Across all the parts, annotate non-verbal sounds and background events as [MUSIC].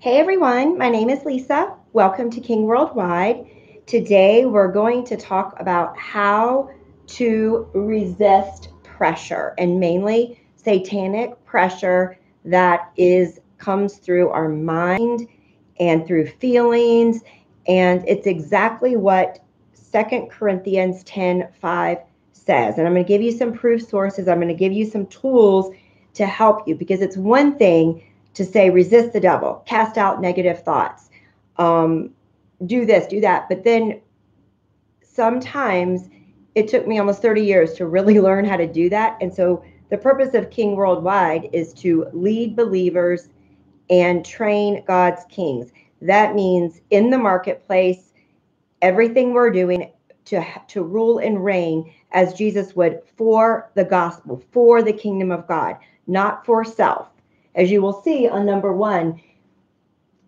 Hey everyone, my name is Lisa. Welcome to King Worldwide. Today we're going to talk about how to resist pressure and mainly satanic pressure that is comes through our mind and through feelings and it's exactly what Second Corinthians 10 5 says. And I'm going to give you some proof sources. I'm going to give you some tools to help you because it's one thing to say resist the devil, cast out negative thoughts, um, do this, do that. But then sometimes it took me almost 30 years to really [LAUGHS] learn how to do that. And so the purpose of King Worldwide is to lead believers and train God's kings. That means in the marketplace, everything we're doing to, to rule and reign as Jesus would for the gospel, for the kingdom of God, not for self. As you will see on number one,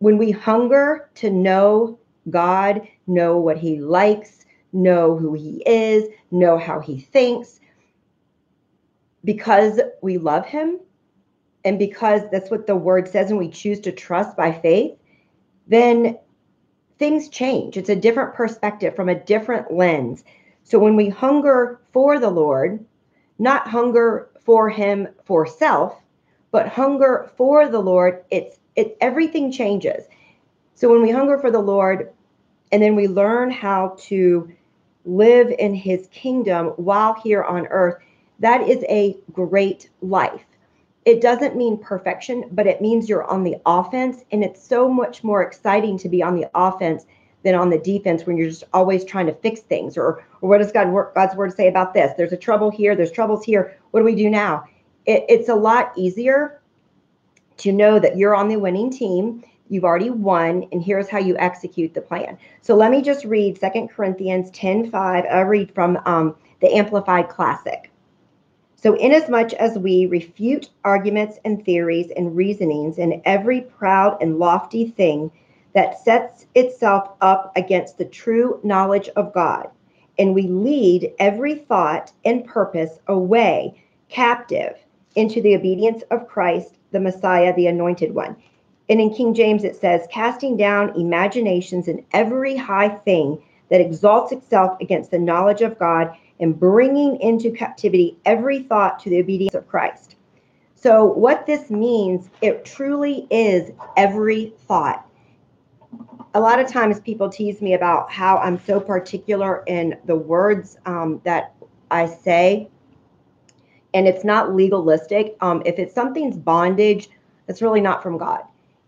when we hunger to know God, know what He likes, know who He is, know how He thinks, because we love Him and because that's what the word says and we choose to trust by faith, then things change. It's a different perspective from a different lens. So when we hunger for the Lord, not hunger for Him for self, but hunger for the Lord, it's it everything changes. So when we hunger for the Lord and then we learn how to live in his kingdom while here on earth, that is a great life. It doesn't mean perfection, but it means you're on the offense. And it's so much more exciting to be on the offense than on the defense when you're just always trying to fix things. Or, or what does God, God's word say about this? There's a trouble here, there's troubles here. What do we do now? It, it's a lot easier to know that you're on the winning team you've already won and here's how you execute the plan. So let me just read Second corinthians 10 5 i read from um, the amplified classic. So inasmuch as we refute arguments and theories and reasonings and every proud and lofty thing that sets itself up against the true knowledge of god and we lead every thought and purpose away captive into the obedience of Christ, the Messiah, the anointed one. And in King James, it says, casting down imaginations and every high thing that exalts itself against the knowledge of God and bringing into captivity every thought to the obedience of Christ. So, what this means, it truly is every thought. A lot of times people tease me about how I'm so particular in the words um, that I say and it's not legalistic. Um, if it's something's bondage, it's really not from God.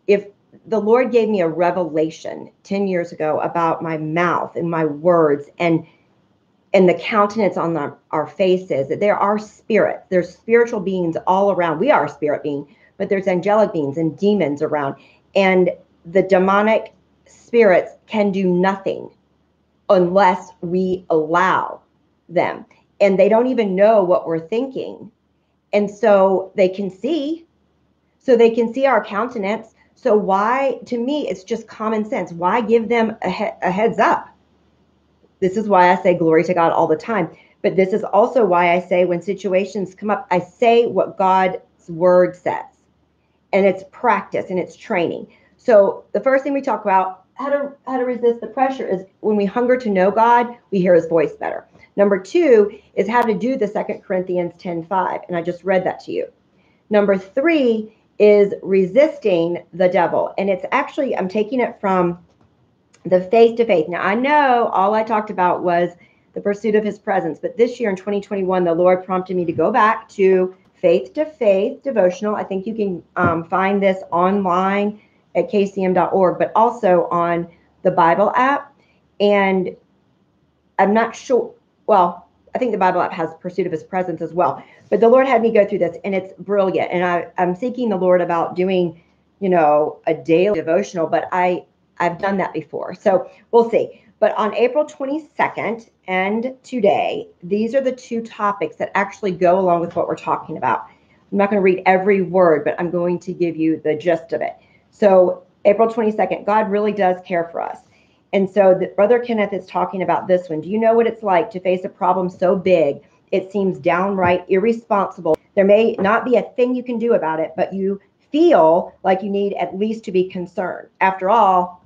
If the Lord gave me a revelation 10 years ago about my mouth and my words and and the countenance on the, our faces, that there are spirits, there's spiritual beings all around. We are a spirit being, but there's angelic beings and demons around. And the demonic spirits can do nothing unless we allow them and they don't even know what we're thinking. And so they can see, so they can see our countenance. So why, to me, it's just common sense. Why give them a, he- a heads up? This is why I say glory to God all the time. But this is also why I say when situations come up, I say what God's word says. And it's practice and it's training. So the first thing we talk about how to how to resist the pressure is when we hunger to know God, we hear his voice better. Number two is how to do the Second Corinthians 10 5. And I just read that to you. Number three is resisting the devil. And it's actually, I'm taking it from the faith to faith. Now, I know all I talked about was the pursuit of his presence, but this year in 2021, the Lord prompted me to go back to faith to faith devotional. I think you can um, find this online at kcm.org, but also on the Bible app. And I'm not sure, well, I think the Bible app has pursuit of his presence as well. But the Lord had me go through this and it's brilliant. And I, I'm seeking the Lord about doing, you know, a daily devotional, but I I've done that before. So we'll see. But on April 22nd and today, these are the two topics that actually go along with what we're talking about. I'm not going to read every word, but I'm going to give you the gist of it. So, April 22nd, God really does care for us. And so the, Brother Kenneth is talking about this one. Do you know what it's like to face a problem so big it seems downright irresponsible? There may not be a thing you can do about it, but you feel like you need at least to be concerned. After all,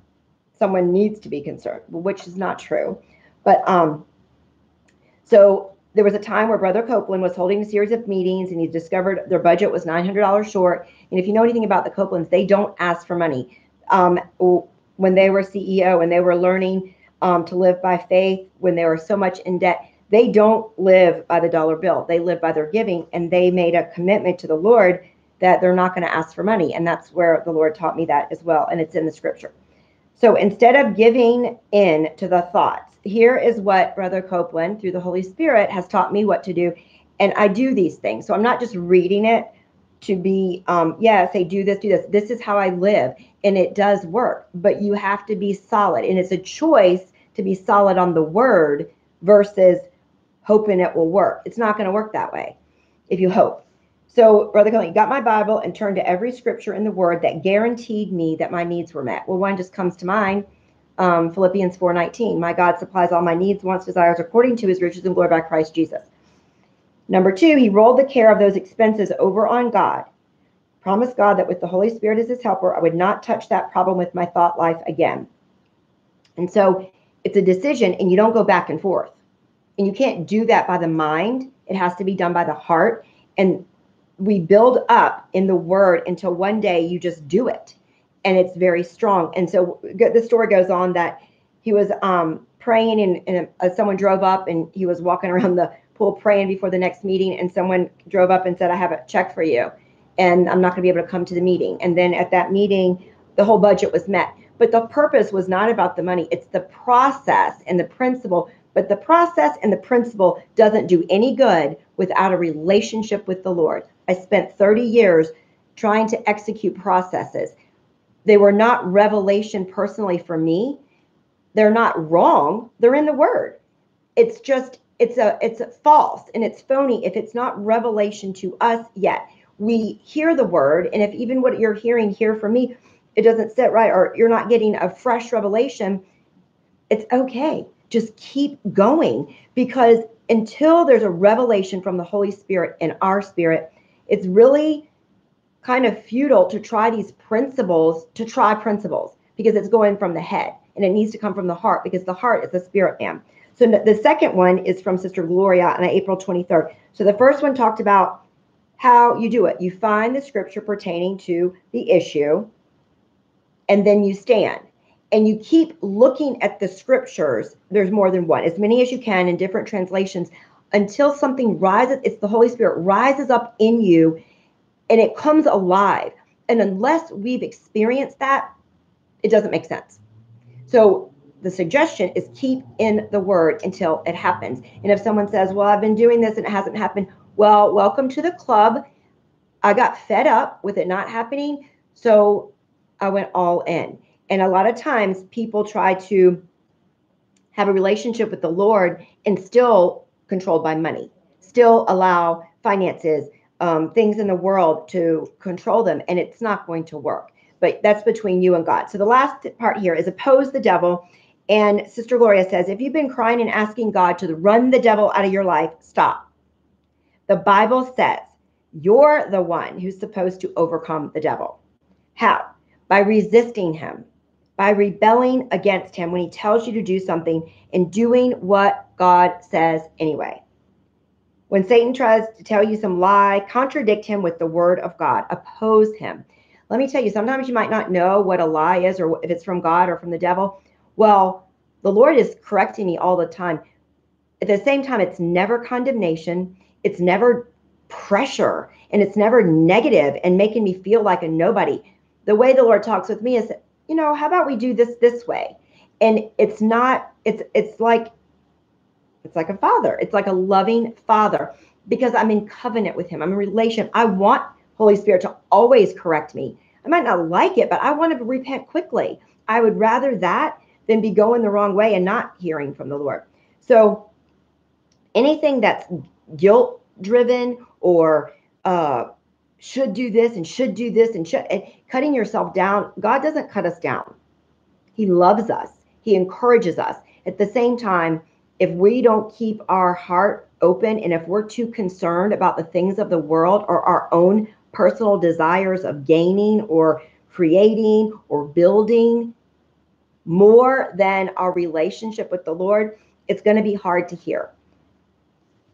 someone needs to be concerned, which is not true. But um, so there was a time where Brother Copeland was holding a series of meetings and he discovered their budget was $900 short. And if you know anything about the Copelands, they don't ask for money. Um, when they were CEO and they were learning um, to live by faith, when they were so much in debt, they don't live by the dollar bill. They live by their giving. And they made a commitment to the Lord that they're not going to ask for money. And that's where the Lord taught me that as well. And it's in the scripture. So instead of giving in to the thoughts, here is what Brother Copeland, through the Holy Spirit, has taught me what to do. And I do these things. So I'm not just reading it to be, um, yeah, say, do this, do this. This is how I live. And it does work. But you have to be solid. And it's a choice to be solid on the word versus hoping it will work. It's not going to work that way if you hope. So, Brother Copeland, got my Bible and turned to every scripture in the Word that guaranteed me that my needs were met. Well, one just comes to mind. Um, Philippians 4:19. My God supplies all my needs, wants, desires according to His riches and glory by Christ Jesus. Number two, he rolled the care of those expenses over on God. Promised God that with the Holy Spirit as His helper, I would not touch that problem with my thought life again. And so, it's a decision, and you don't go back and forth. And you can't do that by the mind. It has to be done by the heart. And we build up in the word until one day you just do it and it's very strong and so the story goes on that he was um, praying and, and uh, someone drove up and he was walking [LAUGHS] around the pool praying before the next meeting and someone drove up and said i have a check for you and i'm not going to be able to come to the meeting and then at that meeting the whole budget was met but the purpose was not about the money it's the process and the principle but the process and the principle doesn't do any good without a relationship with the lord I spent 30 years trying to execute processes. They were not revelation personally for me. They're not wrong. They're in the word. It's just it's a it's a false and it's phony if it's not revelation to us yet. We hear the word and if even what you're hearing here from me it doesn't sit right or you're not getting a fresh revelation, it's okay. Just keep going because until there's a revelation from the Holy Spirit in our spirit, it's really kind of futile to try these principles, to try principles, because it's going from the head and it needs to come from the heart because the heart is the spirit man. So the second one is from Sister Gloria on April 23rd. So the first one talked about how you do it. You find the scripture pertaining to the issue, and then you stand. And you keep looking at the scriptures. There's more than one, as many as you can in different translations until something rises, it's the Holy Spirit rises up in you and it comes alive. And unless we've experienced that, it doesn't make sense. So the suggestion is keep in the word until it happens. And if someone says, Well, I've been doing this and it hasn't happened, well, welcome to the club. I got fed up with it not happening. So I went all in. And a lot of times people try to have a relationship with the Lord and still controlled by money, still allow finances, um, things in the world to control them, and it's not going to work. But that's between you and God. So the last part here is oppose the devil. And Sister Gloria says, if you've been crying and asking God to run the devil out of your life, stop. The Bible says you're the one who's supposed to overcome the devil. How? By resisting him, by rebelling against him when he tells you to do something and doing what God says anyway. When Satan tries to tell you some lie, contradict him with the word of God, oppose him. Let me tell you, sometimes you might not know what a lie is or if it's from God or from the devil. Well, the Lord is correcting me all the time. At the same time, it's never condemnation, it's never pressure, and it's never negative and making me feel like a nobody. The way the Lord talks with me is you know, how about we do this this way? And it's not, it's it's like it's like a father. It's like a loving father because I'm in covenant with him. I'm in relation. I want Holy Spirit to always correct me. I might not like it, but I want to repent quickly. I would rather that than be going the wrong way and not hearing from the Lord. So anything that's guilt driven or uh, should do this and should do this and should and cutting yourself down god doesn't cut us down. He loves us. He encourages us. At the same time if we don't keep our heart open and if we're too concerned about the things of the world or our own personal desires of gaining or creating or building more than our relationship with the Lord, it's going to be hard to hear.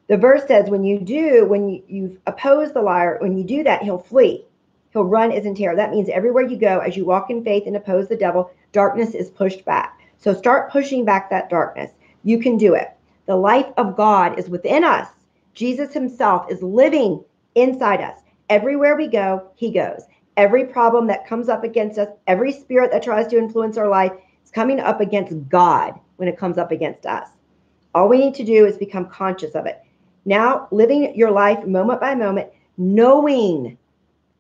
The verse says, when you do, when you, you oppose the liar, when you do that, he'll flee. He'll run as in terror. That means everywhere you go, as you walk in faith and oppose the devil, darkness is pushed back. So start pushing back that darkness. You can do it. The life of God is within us. Jesus himself is living inside us. Everywhere we go, he goes. Every problem that comes up against us, every spirit that tries to influence our life is coming up against God when it comes up against us. All we need to do is become conscious of it. Now, living your life moment by moment, knowing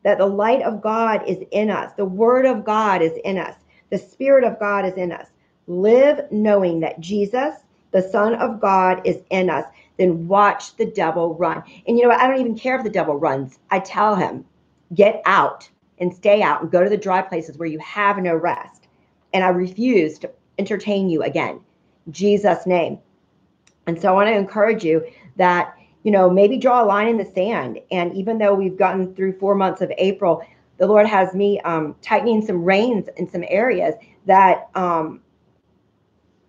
that the light of God is in us, the word of God is in us, the spirit of God is in us. Live knowing that Jesus, the Son of God, is in us. Then watch the devil run. And you know what? I don't even care if the devil runs. I tell him, get out and stay out and go to the dry places where you have no rest. And I refuse to entertain you again. Jesus' name. And so I want to encourage you that, you know, maybe draw a line in the sand. And even though we've gotten through four months of April, the Lord has me um, tightening some reins in some areas that um,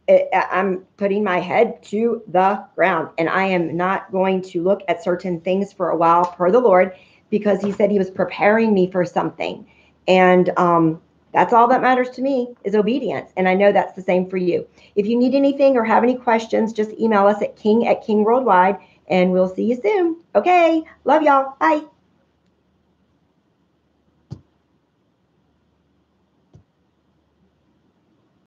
it, I'm putting my head to the ground and I am not going to look at certain things for a while per the Lord because He said He was preparing me for something. And um, that's all that matters to me is obedience. And I know that's the same for you. If you need anything or have any questions, just email us at king at king worldwide and we'll see you soon. Okay. Love y'all. Bye.